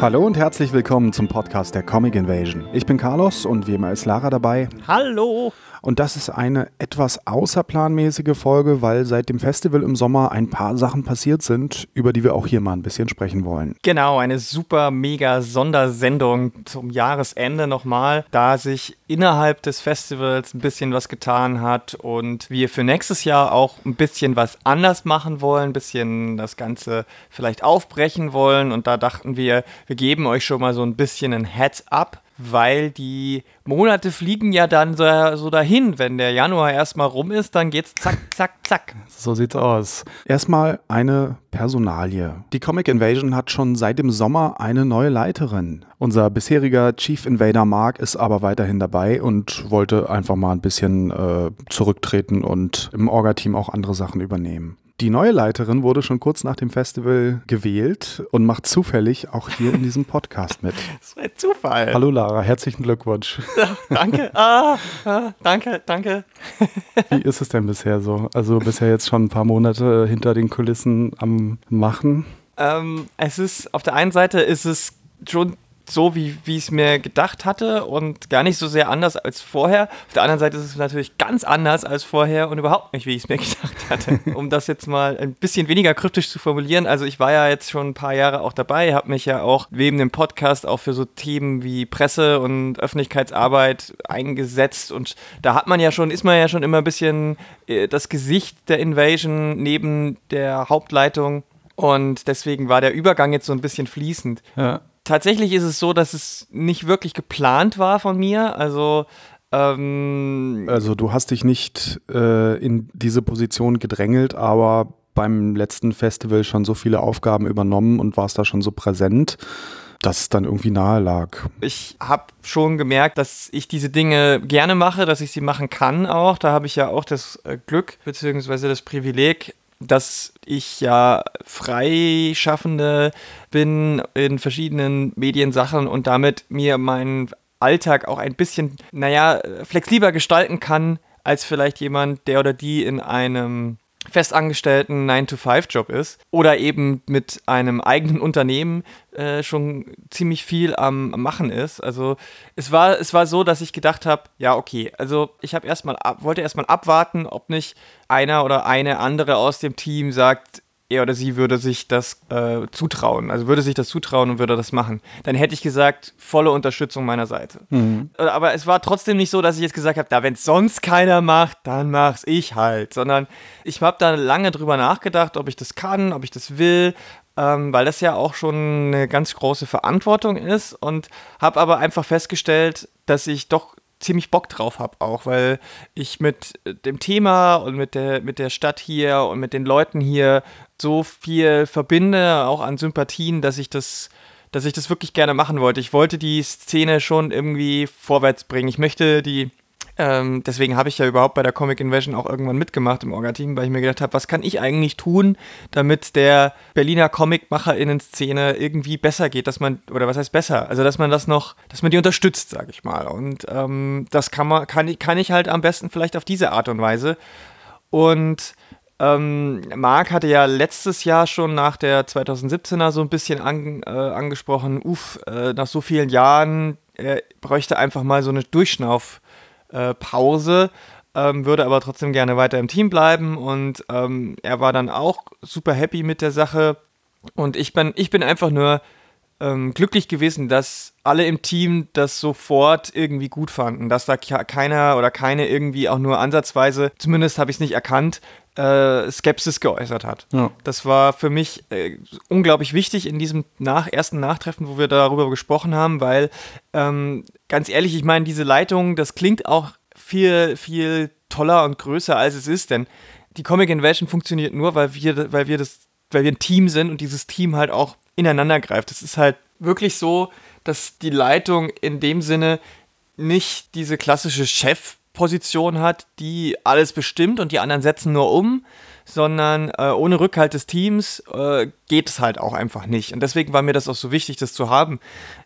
Hallo und herzlich willkommen zum Podcast der Comic Invasion. Ich bin Carlos und wie immer ist Lara dabei. Hallo! Und das ist eine etwas außerplanmäßige Folge, weil seit dem Festival im Sommer ein paar Sachen passiert sind, über die wir auch hier mal ein bisschen sprechen wollen. Genau, eine super mega Sondersendung zum Jahresende nochmal, da sich innerhalb des Festivals ein bisschen was getan hat und wir für nächstes Jahr auch ein bisschen was anders machen wollen, ein bisschen das Ganze vielleicht aufbrechen wollen. Und da dachten wir, wir geben euch schon mal so ein bisschen ein Heads-up weil die Monate fliegen ja dann so, so, dahin. Wenn der Januar erstmal rum ist, dann geht's zack, zack, zack. So sieht's aus. Erstmal eine Personalie. Die Comic Invasion hat schon seit dem Sommer eine neue Leiterin. Unser bisheriger Chief Invader Mark ist aber weiterhin dabei und wollte einfach mal ein bisschen äh, zurücktreten und im Orga-Team auch andere Sachen übernehmen. Die neue Leiterin wurde schon kurz nach dem Festival gewählt und macht zufällig auch hier in diesem Podcast mit. Das war ein Zufall. Hallo Lara, herzlichen Glückwunsch. Ja, danke. Ah, ah, danke, danke. Wie ist es denn bisher so? Also bisher jetzt schon ein paar Monate hinter den Kulissen am Machen. Ähm, es ist, auf der einen Seite ist es schon so, wie, wie ich es mir gedacht hatte und gar nicht so sehr anders als vorher. Auf der anderen Seite ist es natürlich ganz anders als vorher und überhaupt nicht, wie ich es mir gedacht hatte. um das jetzt mal ein bisschen weniger kryptisch zu formulieren. Also ich war ja jetzt schon ein paar Jahre auch dabei, habe mich ja auch neben dem Podcast auch für so Themen wie Presse und Öffentlichkeitsarbeit eingesetzt und da hat man ja schon, ist man ja schon immer ein bisschen äh, das Gesicht der Invasion neben der Hauptleitung. Und deswegen war der Übergang jetzt so ein bisschen fließend. Ja. Tatsächlich ist es so, dass es nicht wirklich geplant war von mir. Also ähm also du hast dich nicht äh, in diese Position gedrängelt, aber beim letzten Festival schon so viele Aufgaben übernommen und warst da schon so präsent, dass es dann irgendwie nahe lag. Ich habe schon gemerkt, dass ich diese Dinge gerne mache, dass ich sie machen kann auch. Da habe ich ja auch das äh, Glück bzw. das Privileg, dass ich ja Freischaffende bin in verschiedenen Mediensachen und damit mir meinen Alltag auch ein bisschen, naja, flexibler gestalten kann, als vielleicht jemand, der oder die in einem festangestellten 9-to-5-Job ist oder eben mit einem eigenen Unternehmen äh, schon ziemlich viel am, Machen ist. Also es war, es war so, dass ich gedacht habe, ja, okay, also ich habe erstmal wollte erstmal abwarten, ob nicht einer oder eine andere aus dem Team sagt, er oder sie würde sich das äh, zutrauen, also würde sich das zutrauen und würde das machen, dann hätte ich gesagt, volle Unterstützung meiner Seite. Mhm. Äh, aber es war trotzdem nicht so, dass ich jetzt gesagt habe, da wenn es sonst keiner macht, dann mach's ich halt, sondern ich habe da lange drüber nachgedacht, ob ich das kann, ob ich das will, ähm, weil das ja auch schon eine ganz große Verantwortung ist und habe aber einfach festgestellt, dass ich doch ziemlich Bock drauf habe auch, weil ich mit dem Thema und mit der, mit der Stadt hier und mit den Leuten hier so viel verbinde, auch an Sympathien, dass ich das dass ich das wirklich gerne machen wollte. Ich wollte die Szene schon irgendwie vorwärts bringen. Ich möchte die ähm, deswegen habe ich ja überhaupt bei der Comic Invasion auch irgendwann mitgemacht im Orga-Team, weil ich mir gedacht habe, was kann ich eigentlich tun, damit der Berliner Comic-MacherInnen-Szene irgendwie besser geht, dass man, oder was heißt besser? Also, dass man das noch, dass man die unterstützt, sage ich mal. Und ähm, das kann man, kann, kann ich halt am besten vielleicht auf diese Art und Weise. Und ähm, Marc hatte ja letztes Jahr schon nach der 2017er so ein bisschen an, äh, angesprochen, uff, äh, nach so vielen Jahren, er bräuchte einfach mal so eine Durchschnauf- äh, Pause, ähm, würde aber trotzdem gerne weiter im Team bleiben und ähm, er war dann auch super happy mit der Sache. Und ich bin, ich bin einfach nur ähm, glücklich gewesen, dass alle im Team das sofort irgendwie gut fanden, dass da keiner oder keine irgendwie auch nur ansatzweise, zumindest habe ich es nicht erkannt, äh, Skepsis geäußert hat. Ja. Das war für mich äh, unglaublich wichtig in diesem nach, ersten Nachtreffen, wo wir darüber gesprochen haben, weil ähm, ganz ehrlich, ich meine, diese Leitung, das klingt auch viel, viel toller und größer, als es ist, denn die Comic Invasion funktioniert nur, weil wir, weil wir das, weil wir ein Team sind und dieses Team halt auch ineinander greift. Es ist halt wirklich so, dass die Leitung in dem Sinne nicht diese klassische Chef- Position hat, die alles bestimmt und die anderen setzen nur um, sondern äh, ohne Rückhalt des Teams äh, geht es halt auch einfach nicht. Und deswegen war mir das auch so wichtig, das zu haben.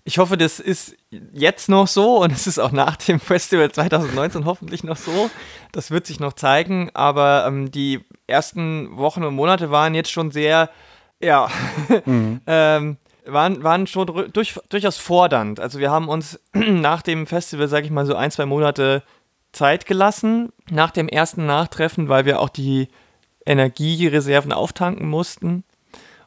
Ich hoffe, das ist jetzt noch so und es ist auch nach dem Festival 2019 hoffentlich noch so. Das wird sich noch zeigen, aber ähm, die ersten Wochen und Monate waren jetzt schon sehr, ja, mhm. ähm, waren, waren schon durch, durchaus fordernd. Also wir haben uns nach dem Festival, sage ich mal, so ein, zwei Monate Zeit gelassen, nach dem ersten Nachtreffen, weil wir auch die Energiereserven auftanken mussten.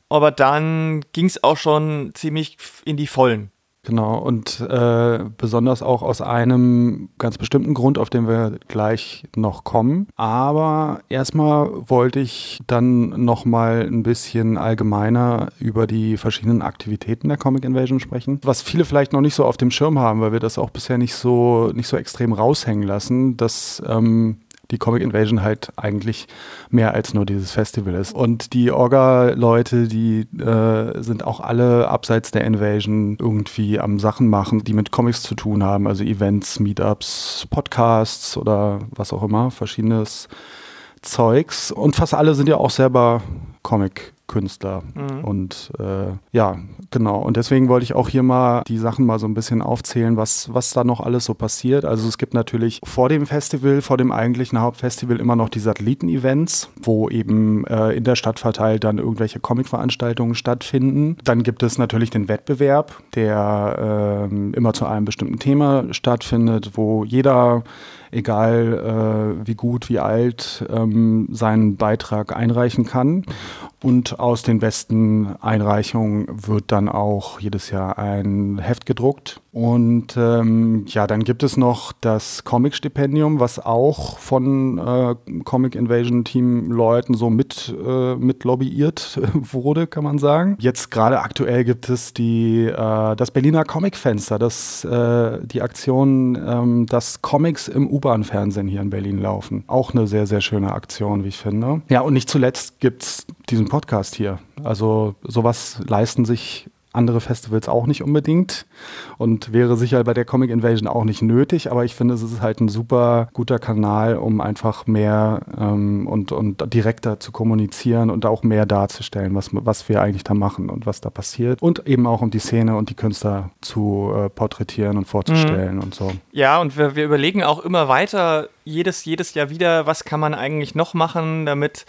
Aber dann ging es auch schon ziemlich in die Vollen. Genau, und äh, besonders auch aus einem ganz bestimmten Grund, auf den wir gleich noch kommen. Aber erstmal wollte ich dann nochmal ein bisschen allgemeiner über die verschiedenen Aktivitäten der Comic Invasion sprechen. Was viele vielleicht noch nicht so auf dem Schirm haben, weil wir das auch bisher nicht so, nicht so extrem raushängen lassen, dass ähm, die Comic Invasion halt eigentlich mehr als nur dieses Festival ist. Und die Orga-Leute, die äh, sind auch alle abseits der Invasion irgendwie am Sachen machen, die mit Comics zu tun haben, also Events, Meetups, Podcasts oder was auch immer, verschiedenes Zeugs. Und fast alle sind ja auch selber Comic Künstler. Mhm. Und äh, ja, genau. Und deswegen wollte ich auch hier mal die Sachen mal so ein bisschen aufzählen, was, was da noch alles so passiert. Also es gibt natürlich vor dem Festival, vor dem eigentlichen Hauptfestival immer noch die Satelliten-Events, wo eben äh, in der Stadt verteilt dann irgendwelche Comic-Veranstaltungen stattfinden. Dann gibt es natürlich den Wettbewerb, der äh, immer zu einem bestimmten Thema stattfindet, wo jeder egal äh, wie gut, wie alt, ähm, seinen Beitrag einreichen kann. Und aus den besten Einreichungen wird dann auch jedes Jahr ein Heft gedruckt. Und ähm, ja, dann gibt es noch das Comic-Stipendium, was auch von äh, Comic Invasion Team Leuten so mit, äh, mit lobbyiert wurde, kann man sagen. Jetzt gerade aktuell gibt es die, äh, das Berliner Comic-Fenster, das, äh, die Aktion, ähm, dass Comics im U-Bahn-Fernsehen hier in Berlin laufen. Auch eine sehr, sehr schöne Aktion, wie ich finde. Ja, und nicht zuletzt gibt es diesen Podcast hier. Also sowas leisten sich andere Festivals auch nicht unbedingt und wäre sicher bei der Comic Invasion auch nicht nötig, aber ich finde, es ist halt ein super guter Kanal, um einfach mehr ähm, und, und direkter zu kommunizieren und auch mehr darzustellen, was, was wir eigentlich da machen und was da passiert und eben auch um die Szene und die Künstler zu äh, porträtieren und vorzustellen mhm. und so. Ja, und wir, wir überlegen auch immer weiter, jedes, jedes Jahr wieder, was kann man eigentlich noch machen, damit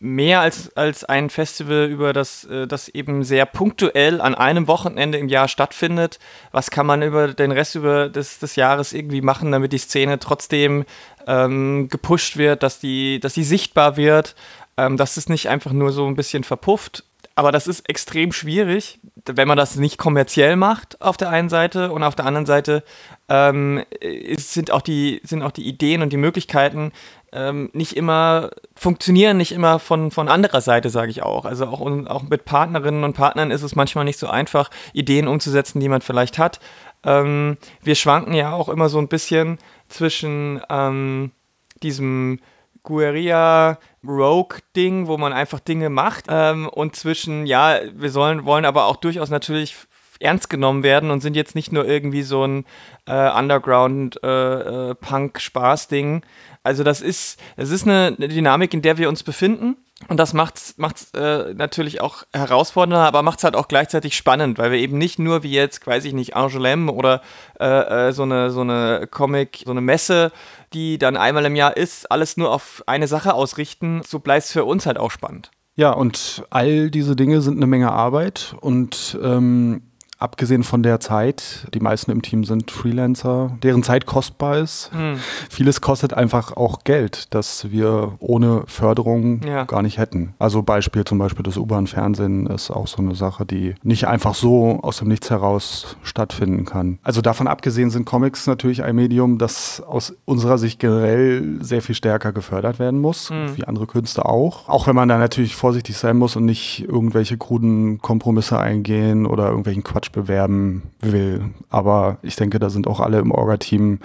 mehr als, als ein Festival, über das, äh, das eben sehr punktuell an einem Wochenende im Jahr stattfindet. Was kann man über den Rest über des, des Jahres irgendwie machen, damit die Szene trotzdem ähm, gepusht wird, dass die, dass die sichtbar wird, ähm, dass es nicht einfach nur so ein bisschen verpufft. Aber das ist extrem schwierig, wenn man das nicht kommerziell macht auf der einen Seite und auf der anderen Seite ähm, sind, auch die, sind auch die Ideen und die Möglichkeiten ähm, nicht immer funktionieren, nicht immer von, von anderer Seite, sage ich auch. Also auch, auch mit Partnerinnen und Partnern ist es manchmal nicht so einfach, Ideen umzusetzen, die man vielleicht hat. Ähm, wir schwanken ja auch immer so ein bisschen zwischen ähm, diesem Guerilla Rogue Ding, wo man einfach Dinge macht ähm, und zwischen ja, wir sollen wollen aber auch durchaus natürlich ernst genommen werden und sind jetzt nicht nur irgendwie so ein äh, Underground äh, äh. Also das ist das ist eine, Dynamik, in der wir uns befinden. Und das macht es äh, natürlich auch herausfordernder, aber macht es halt auch gleichzeitig spannend, weil wir eben nicht nur wie jetzt, weiß ich nicht, Angoulême oder äh, äh, so, eine, so eine Comic, so eine Messe, die dann einmal im Jahr ist, alles nur auf eine Sache ausrichten. So bleibt es für uns halt auch spannend. Ja, und all diese Dinge sind eine Menge Arbeit und ähm abgesehen von der Zeit, die meisten im Team sind Freelancer, deren Zeit kostbar ist. Mhm. Vieles kostet einfach auch Geld, das wir ohne Förderung ja. gar nicht hätten. Also Beispiel zum Beispiel das U-Bahn-Fernsehen ist auch so eine Sache, die nicht einfach so aus dem Nichts heraus stattfinden kann. Also davon abgesehen sind Comics natürlich ein Medium, das aus unserer Sicht generell sehr viel stärker gefördert werden muss, mhm. wie andere Künste auch. Auch wenn man da natürlich vorsichtig sein muss und nicht irgendwelche kruden Kompromisse eingehen oder irgendwelchen Quatsch Quatsch bewerben will. Aber ich denke, da sind auch alle im Orga-Team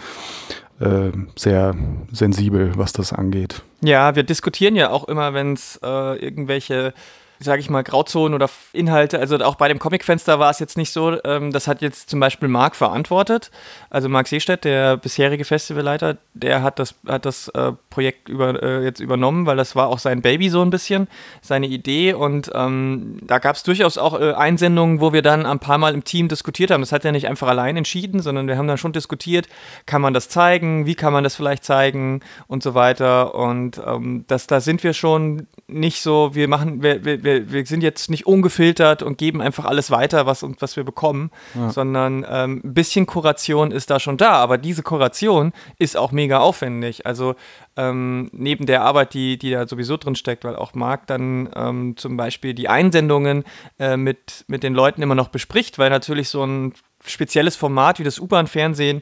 äh, sehr sensibel, was das angeht. Ja, wir diskutieren ja auch immer, wenn es äh, irgendwelche sage ich mal, Grauzonen oder Inhalte. Also auch bei dem Comicfenster war es jetzt nicht so, ähm, das hat jetzt zum Beispiel Marc verantwortet. Also Marc Seestedt, der bisherige Festivalleiter, der hat das, hat das äh, Projekt über, äh, jetzt übernommen, weil das war auch sein Baby so ein bisschen, seine Idee. Und ähm, da gab es durchaus auch äh, Einsendungen, wo wir dann ein paar Mal im Team diskutiert haben. Das hat er nicht einfach allein entschieden, sondern wir haben dann schon diskutiert, kann man das zeigen, wie kann man das vielleicht zeigen und so weiter. Und ähm, das, da sind wir schon nicht so, wir machen, wir, wir, wir, wir sind jetzt nicht ungefiltert und geben einfach alles weiter, was, was wir bekommen, ja. sondern ähm, ein bisschen Kuration ist da schon da. Aber diese Kuration ist auch mega aufwendig. Also ähm, neben der Arbeit, die, die da sowieso drin steckt, weil auch Marc dann ähm, zum Beispiel die Einsendungen äh, mit, mit den Leuten immer noch bespricht, weil natürlich so ein spezielles Format wie das U-Bahn-Fernsehen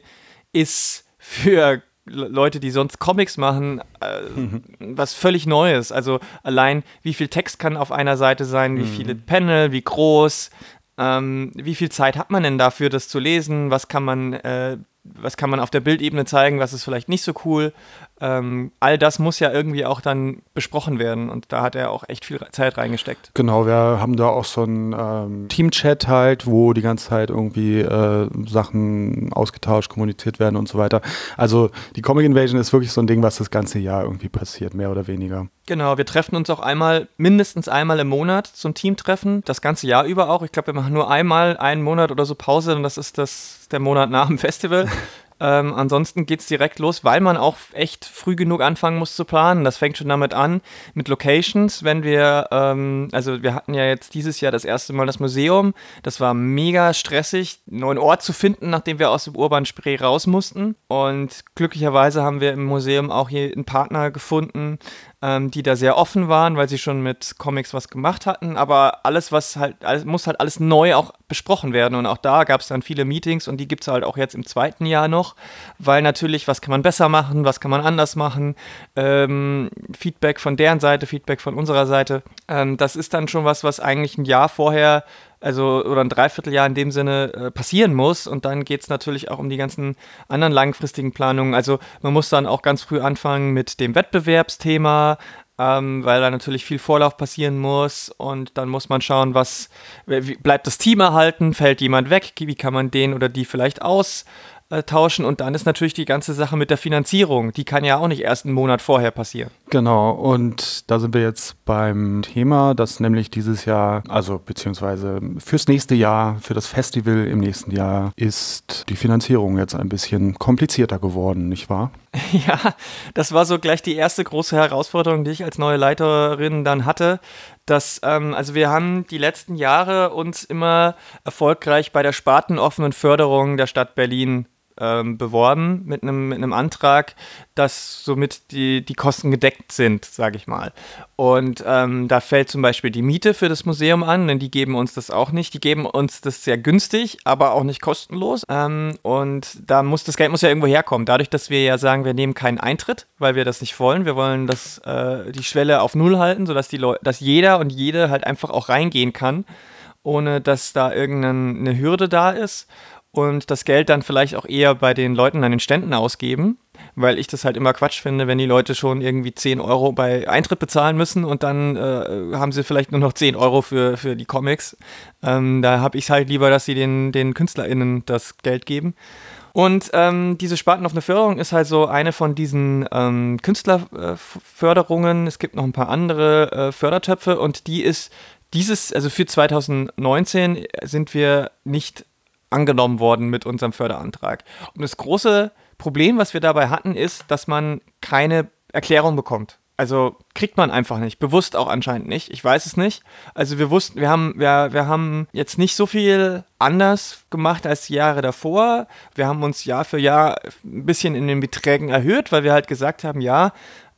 ist für Leute, die sonst Comics machen, äh, mhm. was völlig Neues. Also allein, wie viel Text kann auf einer Seite sein, wie mhm. viele Panel, wie groß, ähm, wie viel Zeit hat man denn dafür, das zu lesen, was kann man, äh, was kann man auf der Bildebene zeigen, was ist vielleicht nicht so cool. Ähm, all das muss ja irgendwie auch dann besprochen werden und da hat er auch echt viel Zeit reingesteckt. Genau, wir haben da auch so einen ähm, Team-Chat halt, wo die ganze Zeit irgendwie äh, Sachen ausgetauscht, kommuniziert werden und so weiter. Also die Comic Invasion ist wirklich so ein Ding, was das ganze Jahr irgendwie passiert, mehr oder weniger. Genau, wir treffen uns auch einmal, mindestens einmal im Monat zum Teamtreffen, das ganze Jahr über auch. Ich glaube, wir machen nur einmal einen Monat oder so Pause und das ist das der Monat nach dem Festival. Ähm, ansonsten geht es direkt los, weil man auch echt früh genug anfangen muss zu planen. Das fängt schon damit an, mit Locations. Wenn wir, ähm, also wir hatten ja jetzt dieses Jahr das erste Mal das Museum. Das war mega stressig, einen neuen Ort zu finden, nachdem wir aus dem Urban Spree raus mussten. Und glücklicherweise haben wir im Museum auch hier einen Partner gefunden, ähm, die da sehr offen waren, weil sie schon mit Comics was gemacht hatten. Aber alles, was halt, alles, muss halt alles neu auch besprochen werden. Und auch da gab es dann viele Meetings und die gibt es halt auch jetzt im zweiten Jahr noch, weil natürlich, was kann man besser machen, was kann man anders machen, ähm, Feedback von deren Seite, Feedback von unserer Seite. Ähm, das ist dann schon was, was eigentlich ein Jahr vorher also oder ein Dreivierteljahr in dem Sinne äh, passieren muss. Und dann geht es natürlich auch um die ganzen anderen langfristigen Planungen. Also man muss dann auch ganz früh anfangen mit dem Wettbewerbsthema, ähm, weil da natürlich viel Vorlauf passieren muss. Und dann muss man schauen, was bleibt das Team erhalten, fällt jemand weg, wie kann man den oder die vielleicht aus äh, tauschen. Und dann ist natürlich die ganze Sache mit der Finanzierung. Die kann ja auch nicht erst einen Monat vorher passieren. Genau, und da sind wir jetzt beim Thema, das nämlich dieses Jahr, also beziehungsweise fürs nächste Jahr, für das Festival im nächsten Jahr, ist die Finanzierung jetzt ein bisschen komplizierter geworden, nicht wahr? Ja, das war so gleich die erste große Herausforderung, die ich als neue Leiterin dann hatte. Dass, ähm, also wir haben die letzten Jahre uns immer erfolgreich bei der spartenoffenen Förderung der Stadt Berlin ähm, beworben mit einem, mit einem Antrag, dass somit die, die Kosten gedeckt sind, sage ich mal. Und ähm, da fällt zum Beispiel die Miete für das Museum an, denn die geben uns das auch nicht. Die geben uns das sehr günstig, aber auch nicht kostenlos. Ähm, und da muss das Geld muss ja irgendwo herkommen. Dadurch, dass wir ja sagen, wir nehmen keinen Eintritt, weil wir das nicht wollen. Wir wollen das, äh, die Schwelle auf Null halten, sodass die dass jeder und jede halt einfach auch reingehen kann, ohne dass da irgendeine Hürde da ist und das Geld dann vielleicht auch eher bei den Leuten an den Ständen ausgeben, weil ich das halt immer Quatsch finde, wenn die Leute schon irgendwie 10 Euro bei Eintritt bezahlen müssen und dann äh, haben sie vielleicht nur noch 10 Euro für, für die Comics. Ähm, da habe ich es halt lieber, dass sie den, den KünstlerInnen das Geld geben. Und ähm, diese Spartenoffene Förderung ist halt so eine von diesen ähm, Künstlerförderungen. Es gibt noch ein paar andere äh, Fördertöpfe und die ist dieses, also für 2019 sind wir nicht angenommen worden mit unserem Förderantrag. Und das große Problem, was wir dabei hatten, ist, dass man keine Erklärung bekommt. Also kriegt man einfach nicht, bewusst auch anscheinend nicht. Ich weiß es nicht. Also wir wussten, wir haben, wir, wir haben jetzt nicht so viel anders gemacht als die Jahre davor. Wir haben uns Jahr für Jahr ein bisschen in den Beträgen erhöht, weil wir halt gesagt haben, ja,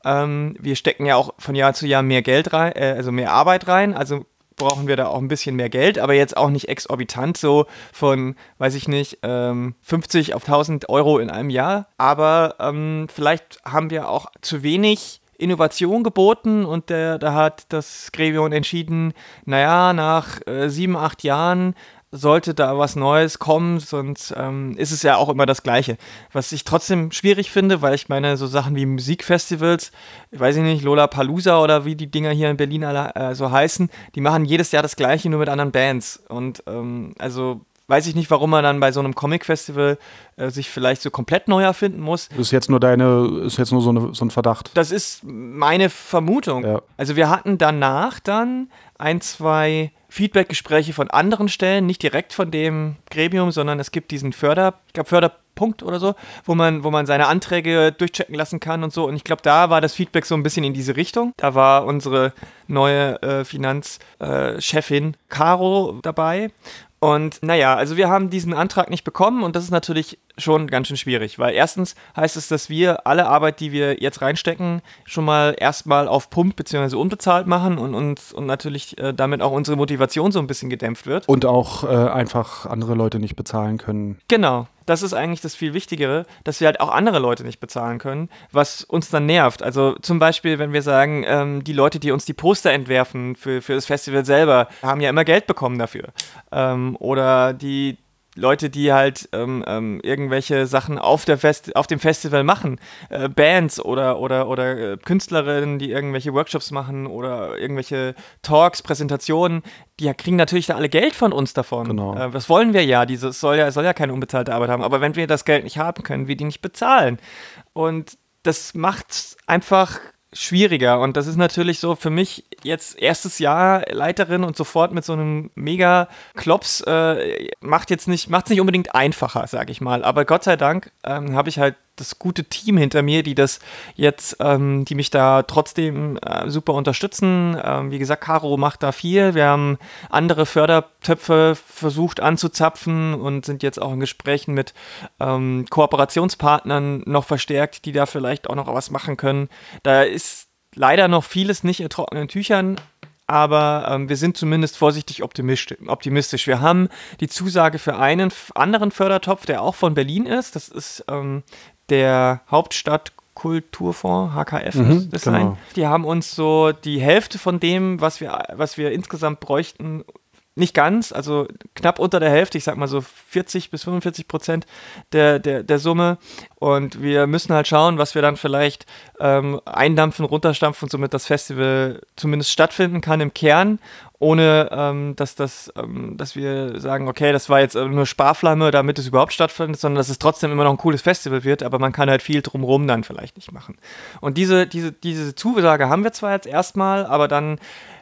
ähm, wir stecken ja auch von Jahr zu Jahr mehr Geld rein, äh, also mehr Arbeit rein. Also brauchen wir da auch ein bisschen mehr Geld, aber jetzt auch nicht exorbitant so von, weiß ich nicht, ähm, 50 auf 1000 Euro in einem Jahr. Aber ähm, vielleicht haben wir auch zu wenig Innovation geboten und da hat das Gremium entschieden, naja, nach äh, sieben, acht Jahren sollte da was Neues kommen, sonst ähm, ist es ja auch immer das Gleiche. Was ich trotzdem schwierig finde, weil ich meine, so Sachen wie Musikfestivals, ich weiß nicht, Lola Palusa oder wie die Dinger hier in Berlin alle äh, so heißen, die machen jedes Jahr das Gleiche, nur mit anderen Bands. Und ähm, also weiß ich nicht, warum man dann bei so einem Comic-Festival äh, sich vielleicht so komplett neu erfinden muss. Das ist jetzt nur deine, ist jetzt nur so, eine, so ein Verdacht. Das ist meine Vermutung. Ja. Also wir hatten danach dann ein, zwei Feedback-Gespräche von anderen Stellen, nicht direkt von dem Gremium, sondern es gibt diesen Förder, ich glaube Förderpunkt oder so, wo man, wo man seine Anträge durchchecken lassen kann und so. Und ich glaube, da war das Feedback so ein bisschen in diese Richtung. Da war unsere neue äh, Finanzchefin äh, Caro dabei und naja, also wir haben diesen Antrag nicht bekommen und das ist natürlich schon ganz schön schwierig, weil erstens heißt es, dass wir alle Arbeit, die wir jetzt reinstecken, schon mal erstmal auf Pump bzw. unbezahlt machen und, und, und natürlich äh, damit auch unsere Motivation so ein bisschen gedämpft wird. Und auch äh, einfach andere Leute nicht bezahlen können. Genau, das ist eigentlich das viel Wichtigere, dass wir halt auch andere Leute nicht bezahlen können, was uns dann nervt. Also zum Beispiel, wenn wir sagen, ähm, die Leute, die uns die Poster entwerfen für, für das Festival selber, haben ja immer Geld bekommen dafür. Ähm, oder die Leute, die halt ähm, ähm, irgendwelche Sachen auf, der Fest auf dem Festival machen, äh, Bands oder, oder, oder äh, Künstlerinnen, die irgendwelche Workshops machen oder irgendwelche Talks, Präsentationen, die kriegen natürlich da alle Geld von uns davon. Genau. Äh, das wollen wir ja, dieses soll ja, soll ja keine unbezahlte Arbeit haben, aber wenn wir das Geld nicht haben, können wir die nicht bezahlen. Und das macht einfach schwieriger. Und das ist natürlich so für mich jetzt erstes Jahr Leiterin und sofort mit so einem mega Klops äh, macht jetzt nicht, macht es nicht unbedingt einfacher, sag ich mal. Aber Gott sei Dank ähm, habe ich halt das gute Team hinter mir, die das jetzt, ähm, die mich da trotzdem äh, super unterstützen. Ähm, wie gesagt, Caro macht da viel. Wir haben andere Fördertöpfe versucht anzuzapfen und sind jetzt auch in Gesprächen mit ähm, Kooperationspartnern noch verstärkt, die da vielleicht auch noch was machen können. Da ist leider noch vieles nicht in trockenen Tüchern, aber ähm, wir sind zumindest vorsichtig optimistisch. Wir haben die Zusage für einen anderen Fördertopf, der auch von Berlin ist. Das ist ähm, der Hauptstadt Kulturfonds, HKF mhm, ist genau. Die haben uns so die Hälfte von dem, was wir, was wir insgesamt bräuchten, nicht ganz, also knapp unter der Hälfte, ich sag mal so 40 bis 45 Prozent der, der, der Summe. Und wir müssen halt schauen, was wir dann vielleicht ähm, eindampfen, runterstampfen, somit das Festival zumindest stattfinden kann im Kern, ohne ähm, dass, das, ähm, dass wir sagen, okay, das war jetzt nur Sparflamme, damit es überhaupt stattfindet, sondern dass es trotzdem immer noch ein cooles Festival wird, aber man kann halt viel drumherum dann vielleicht nicht machen. Und diese, diese, diese Zusage haben wir zwar jetzt erstmal, aber dann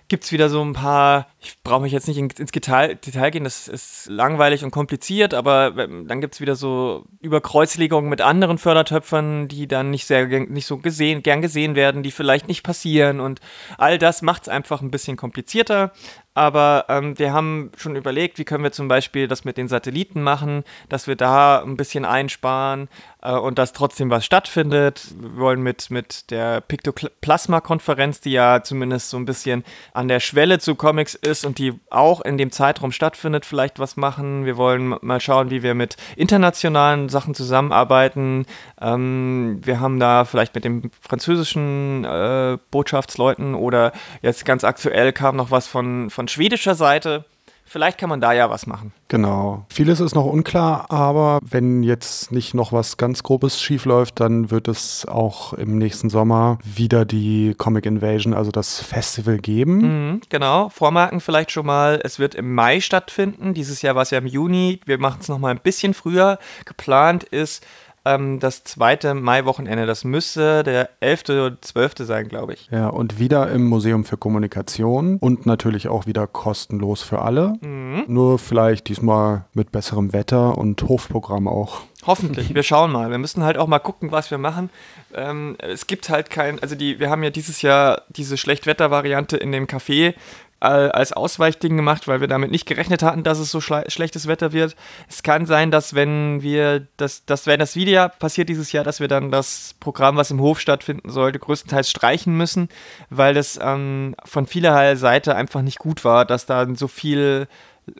gibt es wieder so ein paar, ich brauche mich jetzt nicht ins Detail, Detail, gehen, das ist langweilig und kompliziert, aber dann gibt es wieder so Überkreuzlegungen mit anderen Fördertöpfern, die dann nicht sehr nicht so gesehen, gern gesehen werden, die vielleicht nicht passieren und all das macht es einfach ein bisschen komplizierter aber ähm, wir haben schon überlegt, wie können wir zum Beispiel das mit den Satelliten machen, dass wir da ein bisschen einsparen äh, und dass trotzdem was stattfindet. Wir wollen mit, mit der Pictoplasma-Konferenz, die ja zumindest so ein bisschen an der Schwelle zu Comics ist und die auch in dem Zeitraum stattfindet, vielleicht was machen. Wir wollen mal schauen, wie wir mit internationalen Sachen zusammenarbeiten. Ähm, wir haben da vielleicht mit den französischen äh, Botschaftsleuten oder jetzt ganz aktuell kam noch was von, von schwedischer Seite. Vielleicht kann man da ja was machen. Genau. Vieles ist noch unklar, aber wenn jetzt nicht noch was ganz Grobes schiefläuft, dann wird es auch im nächsten Sommer wieder die Comic Invasion, also das Festival geben. Mhm, genau. Vormerken vielleicht schon mal, es wird im Mai stattfinden. Dieses Jahr war es ja im Juni. Wir machen es nochmal ein bisschen früher. Geplant ist ähm, das zweite Maiwochenende. Das müsste der 11. oder 12. sein, glaube ich. Ja, und wieder im Museum für Kommunikation und natürlich auch wieder kostenlos für alle. Mhm. Nur vielleicht diesmal mit besserem Wetter und Hofprogramm auch. Hoffentlich, wir schauen mal. Wir müssen halt auch mal gucken, was wir machen. Ähm, es gibt halt kein, also die, wir haben ja dieses Jahr diese Schlechtwetter-Variante in dem Café als Ausweichding gemacht, weil wir damit nicht gerechnet hatten, dass es so schlechtes Wetter wird. Es kann sein, dass wenn wir das, dass wenn das wieder passiert dieses Jahr, dass wir dann das Programm, was im Hof stattfinden sollte, größtenteils streichen müssen, weil das ähm, von vielerlei Seite einfach nicht gut war, dass da so viel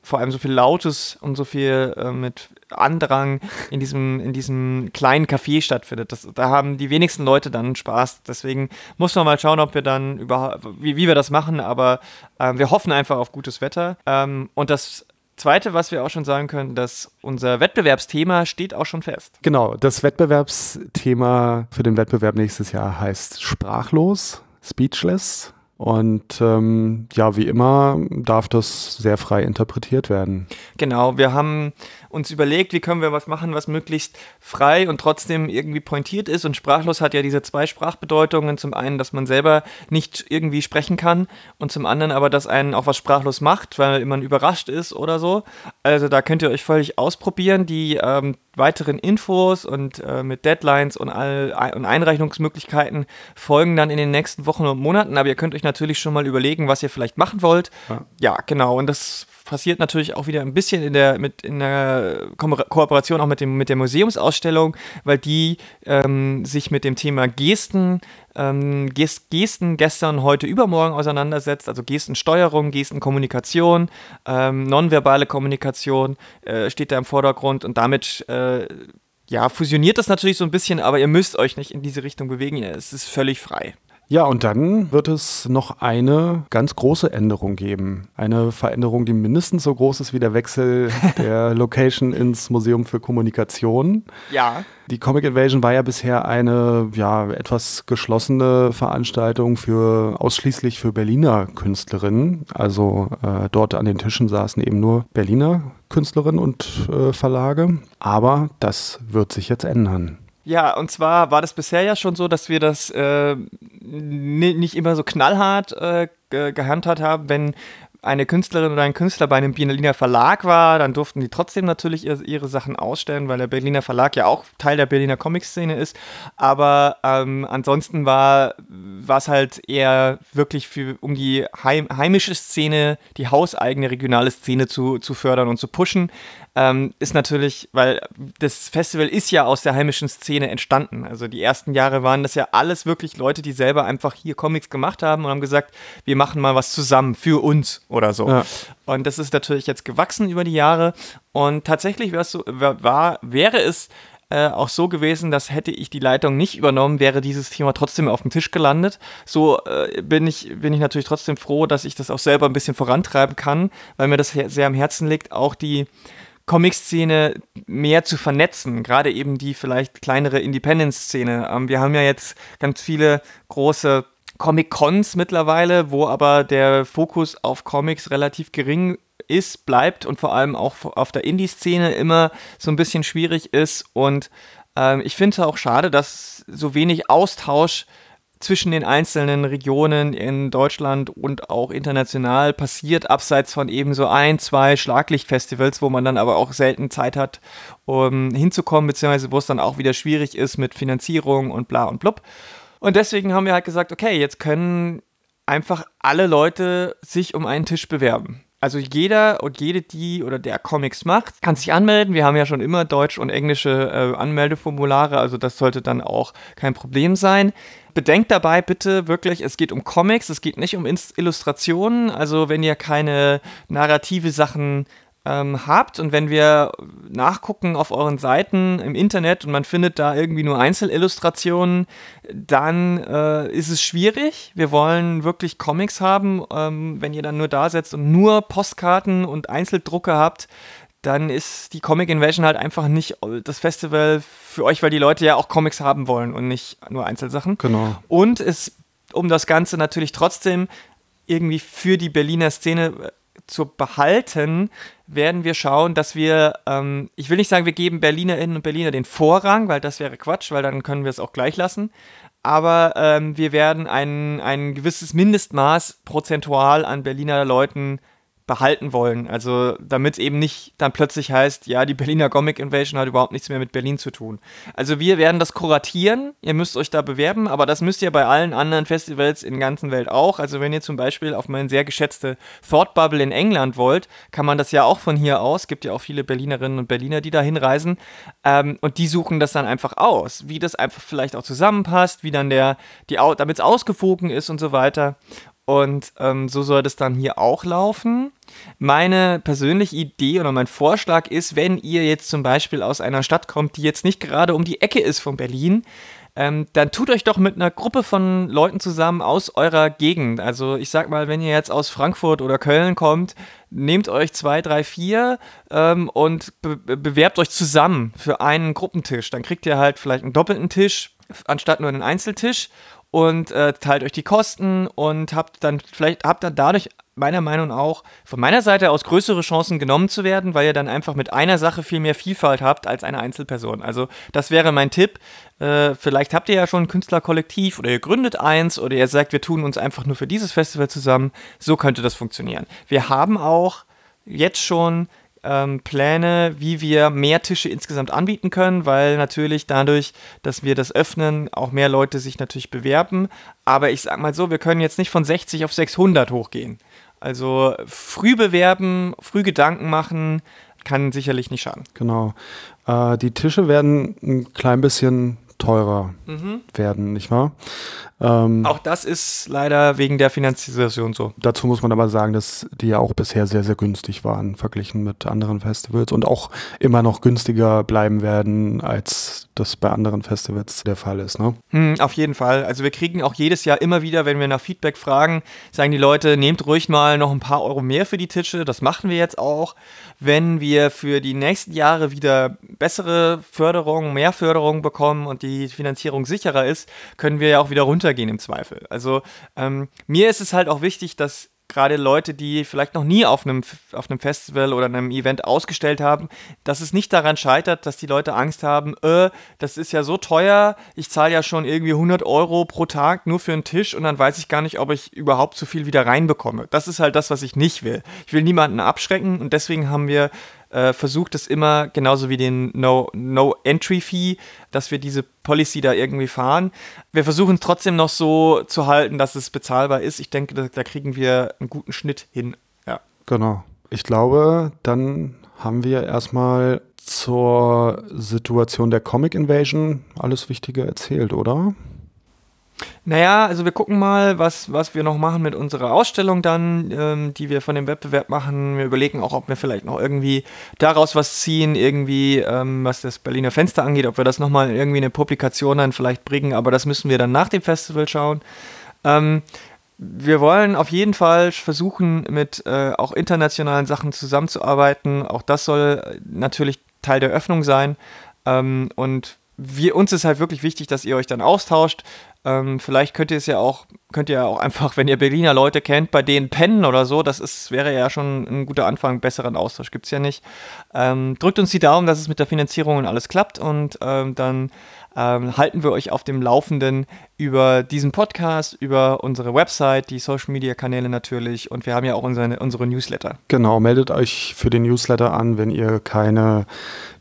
vor allem so viel Lautes und so viel äh, mit Andrang in diesem, in diesem kleinen Café stattfindet. Das, da haben die wenigsten Leute dann Spaß. Deswegen muss man mal schauen, ob wir dann überhaupt, wie, wie wir das machen, aber äh, wir hoffen einfach auf gutes Wetter. Ähm, und das Zweite, was wir auch schon sagen können, dass unser Wettbewerbsthema steht auch schon fest. Genau, das Wettbewerbsthema für den Wettbewerb nächstes Jahr heißt Sprachlos, Speechless. Und ähm, ja, wie immer darf das sehr frei interpretiert werden. Genau, wir haben uns überlegt, wie können wir was machen, was möglichst frei und trotzdem irgendwie pointiert ist. Und sprachlos hat ja diese zwei Sprachbedeutungen. Zum einen, dass man selber nicht irgendwie sprechen kann und zum anderen aber, dass einen auch was sprachlos macht, weil man überrascht ist oder so. Also da könnt ihr euch völlig ausprobieren. Die ähm, weiteren Infos und äh, mit Deadlines und, all, und Einreichungsmöglichkeiten folgen dann in den nächsten Wochen und Monaten. Aber ihr könnt euch natürlich schon mal überlegen, was ihr vielleicht machen wollt. Ja, ja genau. Und das passiert natürlich auch wieder ein bisschen in der, mit, in der Ko Kooperation auch mit, dem, mit der Museumsausstellung, weil die ähm, sich mit dem Thema Gesten, ähm, Gesten gestern, heute, übermorgen auseinandersetzt, also Gestensteuerung, Gestenkommunikation, ähm, nonverbale Kommunikation äh, steht da im Vordergrund und damit äh, ja, fusioniert das natürlich so ein bisschen, aber ihr müsst euch nicht in diese Richtung bewegen. Es ist völlig frei. Ja, und dann wird es noch eine ganz große Änderung geben. Eine Veränderung, die mindestens so groß ist wie der Wechsel der Location ins Museum für Kommunikation. Ja. Die Comic Invasion war ja bisher eine ja, etwas geschlossene Veranstaltung für ausschließlich für Berliner Künstlerinnen. Also äh, dort an den Tischen saßen eben nur Berliner Künstlerinnen und äh, Verlage. Aber das wird sich jetzt ändern. Ja, und zwar war das bisher ja schon so, dass wir das äh, nicht immer so knallhart äh, gehandhabt haben, wenn eine Künstlerin oder ein Künstler bei einem Berliner Verlag war, dann durften die trotzdem natürlich ihre Sachen ausstellen, weil der Berliner Verlag ja auch Teil der Berliner Comic-Szene ist. Aber ähm, ansonsten war es halt eher wirklich für, um die heim, heimische Szene, die hauseigene regionale Szene zu, zu fördern und zu pushen ähm, ist natürlich, weil das Festival ist ja aus der heimischen Szene entstanden. Also die ersten Jahre waren das ja alles wirklich Leute, die selber einfach hier Comics gemacht haben und haben gesagt, wir machen mal was zusammen für uns oder so. Ja. Und das ist natürlich jetzt gewachsen über die Jahre. Und tatsächlich so, war, wäre es äh, auch so gewesen, dass hätte ich die Leitung nicht übernommen, wäre dieses Thema trotzdem auf dem Tisch gelandet. So äh, bin, ich, bin ich natürlich trotzdem froh, dass ich das auch selber ein bisschen vorantreiben kann, weil mir das sehr am Herzen liegt, auch die Comic-Szene mehr zu vernetzen, gerade eben die vielleicht kleinere Independence-Szene. Ähm, wir haben ja jetzt ganz viele große Comic-Cons mittlerweile, wo aber der Fokus auf Comics relativ gering ist, bleibt und vor allem auch auf der Indie-Szene immer so ein bisschen schwierig ist. Und ähm, ich finde es auch schade, dass so wenig Austausch zwischen den einzelnen Regionen in Deutschland und auch international passiert, abseits von eben so ein, zwei Schlaglichtfestivals, wo man dann aber auch selten Zeit hat, um hinzukommen, beziehungsweise wo es dann auch wieder schwierig ist mit Finanzierung und bla und blub. Und deswegen haben wir halt gesagt, okay, jetzt können einfach alle Leute sich um einen Tisch bewerben. Also jeder und jede, die oder der Comics macht, kann sich anmelden. Wir haben ja schon immer deutsch und englische äh, Anmeldeformulare, also das sollte dann auch kein Problem sein. Bedenkt dabei bitte wirklich, es geht um Comics, es geht nicht um Illustrationen. Also wenn ihr keine narrative Sachen ähm, habt und wenn wir nachgucken auf euren Seiten im Internet und man findet da irgendwie nur Einzelillustrationen, dann äh, ist es schwierig. Wir wollen wirklich Comics haben. Ähm, wenn ihr dann nur da setzt und nur Postkarten und Einzeldrucke habt, dann ist die Comic Invasion halt einfach nicht das Festival für euch, weil die Leute ja auch Comics haben wollen und nicht nur Einzelsachen. Genau. Und es, um das Ganze natürlich trotzdem irgendwie für die Berliner Szene zu behalten, werden wir schauen, dass wir, ähm, ich will nicht sagen, wir geben Berlinerinnen und Berliner den Vorrang, weil das wäre Quatsch, weil dann können wir es auch gleich lassen. Aber ähm, wir werden ein, ein gewisses Mindestmaß prozentual an Berliner Leuten behalten wollen. Also damit eben nicht dann plötzlich heißt, ja, die Berliner Comic Invasion hat überhaupt nichts mehr mit Berlin zu tun. Also wir werden das kuratieren, ihr müsst euch da bewerben, aber das müsst ihr bei allen anderen Festivals in der ganzen Welt auch. Also wenn ihr zum Beispiel auf meine sehr geschätzte Thought Bubble in England wollt, kann man das ja auch von hier aus. Es gibt ja auch viele Berlinerinnen und Berliner, die da hinreisen. Ähm, und die suchen das dann einfach aus, wie das einfach vielleicht auch zusammenpasst, wie dann der, die, damit es ausgewogen ist und so weiter. Und ähm, so soll das dann hier auch laufen. Meine persönliche Idee oder mein Vorschlag ist, wenn ihr jetzt zum Beispiel aus einer Stadt kommt, die jetzt nicht gerade um die Ecke ist von Berlin, ähm, dann tut euch doch mit einer Gruppe von Leuten zusammen aus eurer Gegend. Also ich sag mal, wenn ihr jetzt aus Frankfurt oder Köln kommt, nehmt euch zwei, drei, vier ähm, und be bewerbt euch zusammen für einen Gruppentisch. Dann kriegt ihr halt vielleicht einen doppelten Tisch anstatt nur einen Einzeltisch und äh, teilt euch die Kosten und habt dann vielleicht habt dann dadurch meiner Meinung nach auch von meiner Seite aus größere Chancen genommen zu werden, weil ihr dann einfach mit einer Sache viel mehr Vielfalt habt als eine Einzelperson. Also das wäre mein Tipp. Äh, vielleicht habt ihr ja schon ein Künstlerkollektiv oder ihr gründet eins oder ihr sagt, wir tun uns einfach nur für dieses Festival zusammen. So könnte das funktionieren. Wir haben auch jetzt schon ähm, Pläne, wie wir mehr Tische insgesamt anbieten können, weil natürlich dadurch, dass wir das öffnen, auch mehr Leute sich natürlich bewerben. Aber ich sag mal so, wir können jetzt nicht von 60 auf 600 hochgehen. Also früh bewerben, früh Gedanken machen, kann sicherlich nicht schaden. Genau. Äh, die Tische werden ein klein bisschen teurer mhm. werden, nicht wahr? Ähm, auch das ist leider wegen der Finanzierung so. Dazu muss man aber sagen, dass die ja auch bisher sehr, sehr günstig waren, verglichen mit anderen Festivals und auch immer noch günstiger bleiben werden, als das bei anderen Festivals der Fall ist. Ne? Hm, auf jeden Fall. Also wir kriegen auch jedes Jahr immer wieder, wenn wir nach Feedback fragen, sagen die Leute, nehmt ruhig mal noch ein paar Euro mehr für die Tische. Das machen wir jetzt auch. Wenn wir für die nächsten Jahre wieder bessere Förderung, mehr Förderung bekommen und die Finanzierung sicherer ist, können wir ja auch wieder runtergehen im Zweifel. Also ähm, mir ist es halt auch wichtig, dass gerade Leute, die vielleicht noch nie auf einem, auf einem Festival oder einem Event ausgestellt haben, dass es nicht daran scheitert, dass die Leute Angst haben, äh, das ist ja so teuer, ich zahle ja schon irgendwie 100 Euro pro Tag nur für einen Tisch und dann weiß ich gar nicht, ob ich überhaupt so viel wieder reinbekomme. Das ist halt das, was ich nicht will. Ich will niemanden abschrecken und deswegen haben wir äh, versucht es immer, genauso wie den No-Entry-Fee, no dass wir diese Policy da irgendwie fahren. Wir versuchen es trotzdem noch so zu halten, dass es bezahlbar ist. Ich denke, da, da kriegen wir einen guten Schnitt hin. Ja. Genau. Ich glaube, dann haben wir erstmal zur Situation der Comic Invasion alles Wichtige erzählt, oder? Naja, also wir gucken mal, was, was wir noch machen mit unserer Ausstellung dann, ähm, die wir von dem Wettbewerb machen. Wir überlegen auch, ob wir vielleicht noch irgendwie daraus was ziehen, irgendwie, ähm, was das Berliner Fenster angeht, ob wir das nochmal irgendwie eine Publikation dann vielleicht bringen, aber das müssen wir dann nach dem Festival schauen. Ähm, wir wollen auf jeden Fall versuchen, mit äh, auch internationalen Sachen zusammenzuarbeiten. Auch das soll natürlich Teil der Öffnung sein. Ähm, und wir, uns ist halt wirklich wichtig, dass ihr euch dann austauscht. Ähm, vielleicht könnt ihr es ja auch, könnt ihr auch einfach, wenn ihr Berliner Leute kennt, bei denen pennen oder so, das ist, wäre ja schon ein guter Anfang, besseren Austausch gibt es ja nicht. Ähm, drückt uns die Daumen, dass es mit der Finanzierung und alles klappt und ähm, dann ähm, halten wir euch auf dem Laufenden über diesen Podcast, über unsere Website, die Social Media Kanäle natürlich und wir haben ja auch unsere, unsere Newsletter. Genau, meldet euch für den Newsletter an, wenn ihr keine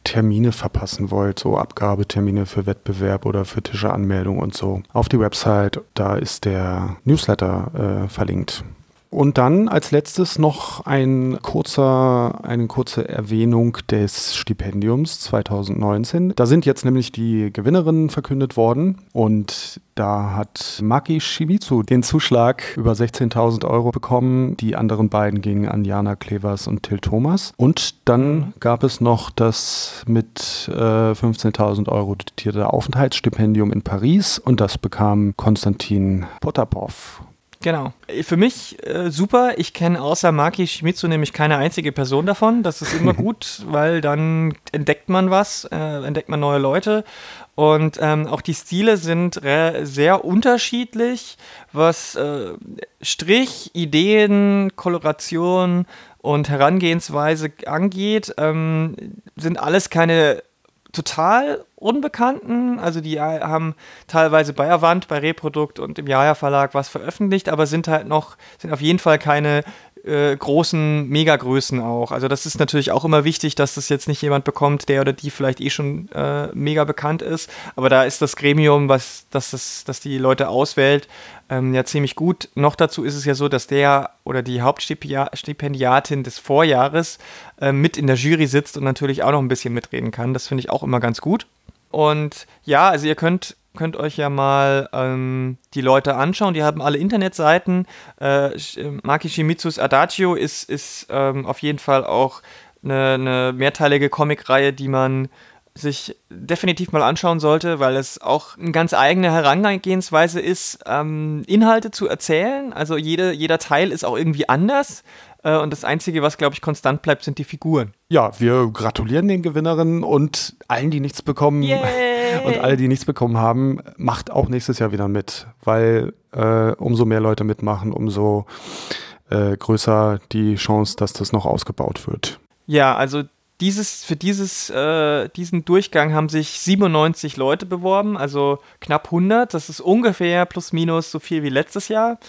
Termine verpassen wollt, so Abgabetermine für Wettbewerb oder für Tischeanmeldung und so. Auf die Website, da ist der Newsletter äh, verlinkt. Und dann als letztes noch ein kurzer, eine kurze Erwähnung des Stipendiums 2019. Da sind jetzt nämlich die Gewinnerinnen verkündet worden und da hat Maki Shimizu den Zuschlag über 16.000 Euro bekommen. Die anderen beiden gingen an Jana Klevers und Till Thomas. Und dann gab es noch das mit äh, 15.000 Euro dotierte Aufenthaltsstipendium in Paris und das bekam Konstantin Potapov. Genau. Für mich äh, super. Ich kenne außer Maki Shimizu nämlich keine einzige Person davon. Das ist immer gut, weil dann entdeckt man was, äh, entdeckt man neue Leute. Und ähm, auch die Stile sind sehr unterschiedlich, was äh, Strich, Ideen, Koloration und Herangehensweise angeht. Ähm, sind alles keine total Unbekannten. Also die haben teilweise bei Avant, bei Reprodukt und im Jaja Verlag was veröffentlicht, aber sind halt noch, sind auf jeden Fall keine äh, großen Megagrößen auch. Also das ist natürlich auch immer wichtig, dass das jetzt nicht jemand bekommt, der oder die vielleicht eh schon äh, mega bekannt ist. Aber da ist das Gremium, was dass das, dass die Leute auswählt, ähm, ja ziemlich gut. Noch dazu ist es ja so, dass der oder die Hauptstipendiatin des Vorjahres äh, mit in der Jury sitzt und natürlich auch noch ein bisschen mitreden kann. Das finde ich auch immer ganz gut. Und ja, also ihr könnt könnt euch ja mal ähm, die Leute anschauen. Die haben alle Internetseiten. Äh, Maki Shimitsus Adagio ist, ist ähm, auf jeden Fall auch eine, eine mehrteilige Comicreihe, die man sich definitiv mal anschauen sollte, weil es auch eine ganz eigene Herangehensweise ist, ähm, Inhalte zu erzählen. Also jede, jeder Teil ist auch irgendwie anders. Äh, und das Einzige, was, glaube ich, konstant bleibt, sind die Figuren. Ja, wir gratulieren den Gewinnerinnen und allen, die nichts bekommen. Yay! Und alle, die nichts bekommen haben, macht auch nächstes Jahr wieder mit, weil äh, umso mehr Leute mitmachen, umso äh, größer die Chance, dass das noch ausgebaut wird. Ja, also dieses, für dieses, äh, diesen Durchgang haben sich 97 Leute beworben, also knapp 100. Das ist ungefähr plus minus so viel wie letztes Jahr.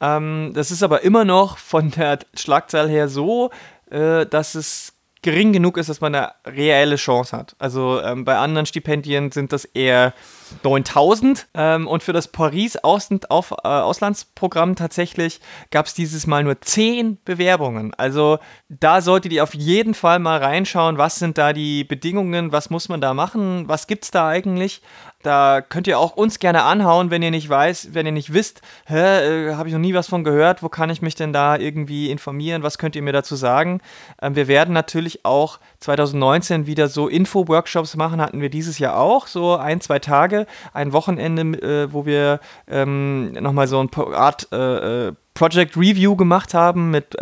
Ähm, das ist aber immer noch von der Schlagzahl her so, äh, dass es gering genug ist, dass man eine reelle Chance hat. Also ähm, bei anderen Stipendien sind das eher 9000 ähm, und für das Paris Ausland, auf, äh, Auslandsprogramm tatsächlich gab es dieses Mal nur 10 Bewerbungen. Also da solltet ihr auf jeden Fall mal reinschauen, was sind da die Bedingungen, was muss man da machen, was gibt es da eigentlich. Da könnt ihr auch uns gerne anhauen, wenn ihr nicht weiß, wenn ihr nicht wisst, hä, äh, habe ich noch nie was von gehört, wo kann ich mich denn da irgendwie informieren, was könnt ihr mir dazu sagen? Ähm, wir werden natürlich auch 2019 wieder so Info-Workshops machen, hatten wir dieses Jahr auch, so ein, zwei Tage, ein Wochenende, äh, wo wir ähm, nochmal so eine Art äh, äh, Project Review gemacht haben mit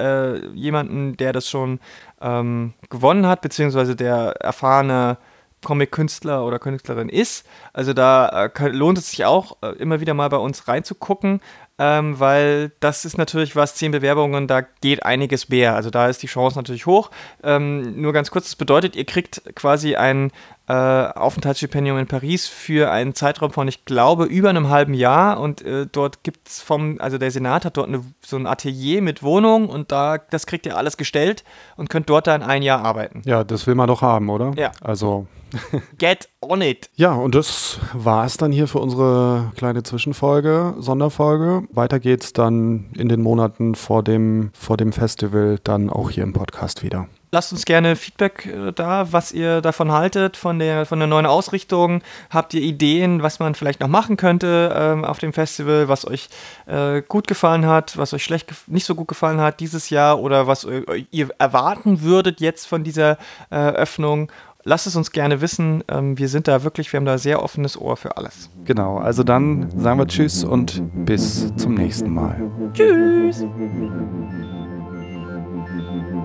jemandem, der das schon ähm, gewonnen hat, beziehungsweise der erfahrene Comic-Künstler oder Künstlerin ist. Also da äh, lohnt es sich auch, äh, immer wieder mal bei uns reinzugucken, ähm, weil das ist natürlich was, zehn Bewerbungen, da geht einiges mehr. Also da ist die Chance natürlich hoch. Ähm, nur ganz kurz, das bedeutet, ihr kriegt quasi ein äh, Aufenthaltsstipendium in Paris für einen Zeitraum von, ich glaube, über einem halben Jahr. Und äh, dort gibt es vom, also der Senat hat dort eine, so ein Atelier mit Wohnung und da, das kriegt ihr alles gestellt und könnt dort dann ein Jahr arbeiten. Ja, das will man doch haben, oder? Ja. Also. Get on it. Ja, und das war es dann hier für unsere kleine Zwischenfolge, Sonderfolge. Weiter geht's dann in den Monaten vor dem, vor dem Festival dann auch hier im Podcast wieder. Lasst uns gerne Feedback äh, da, was ihr davon haltet, von der, von der neuen Ausrichtung. Habt ihr Ideen, was man vielleicht noch machen könnte ähm, auf dem Festival, was euch äh, gut gefallen hat, was euch schlecht nicht so gut gefallen hat dieses Jahr oder was ihr erwarten würdet jetzt von dieser äh, Öffnung? Lasst es uns gerne wissen. Ähm, wir sind da wirklich, wir haben da sehr offenes Ohr für alles. Genau, also dann sagen wir Tschüss und bis zum nächsten Mal. Tschüss.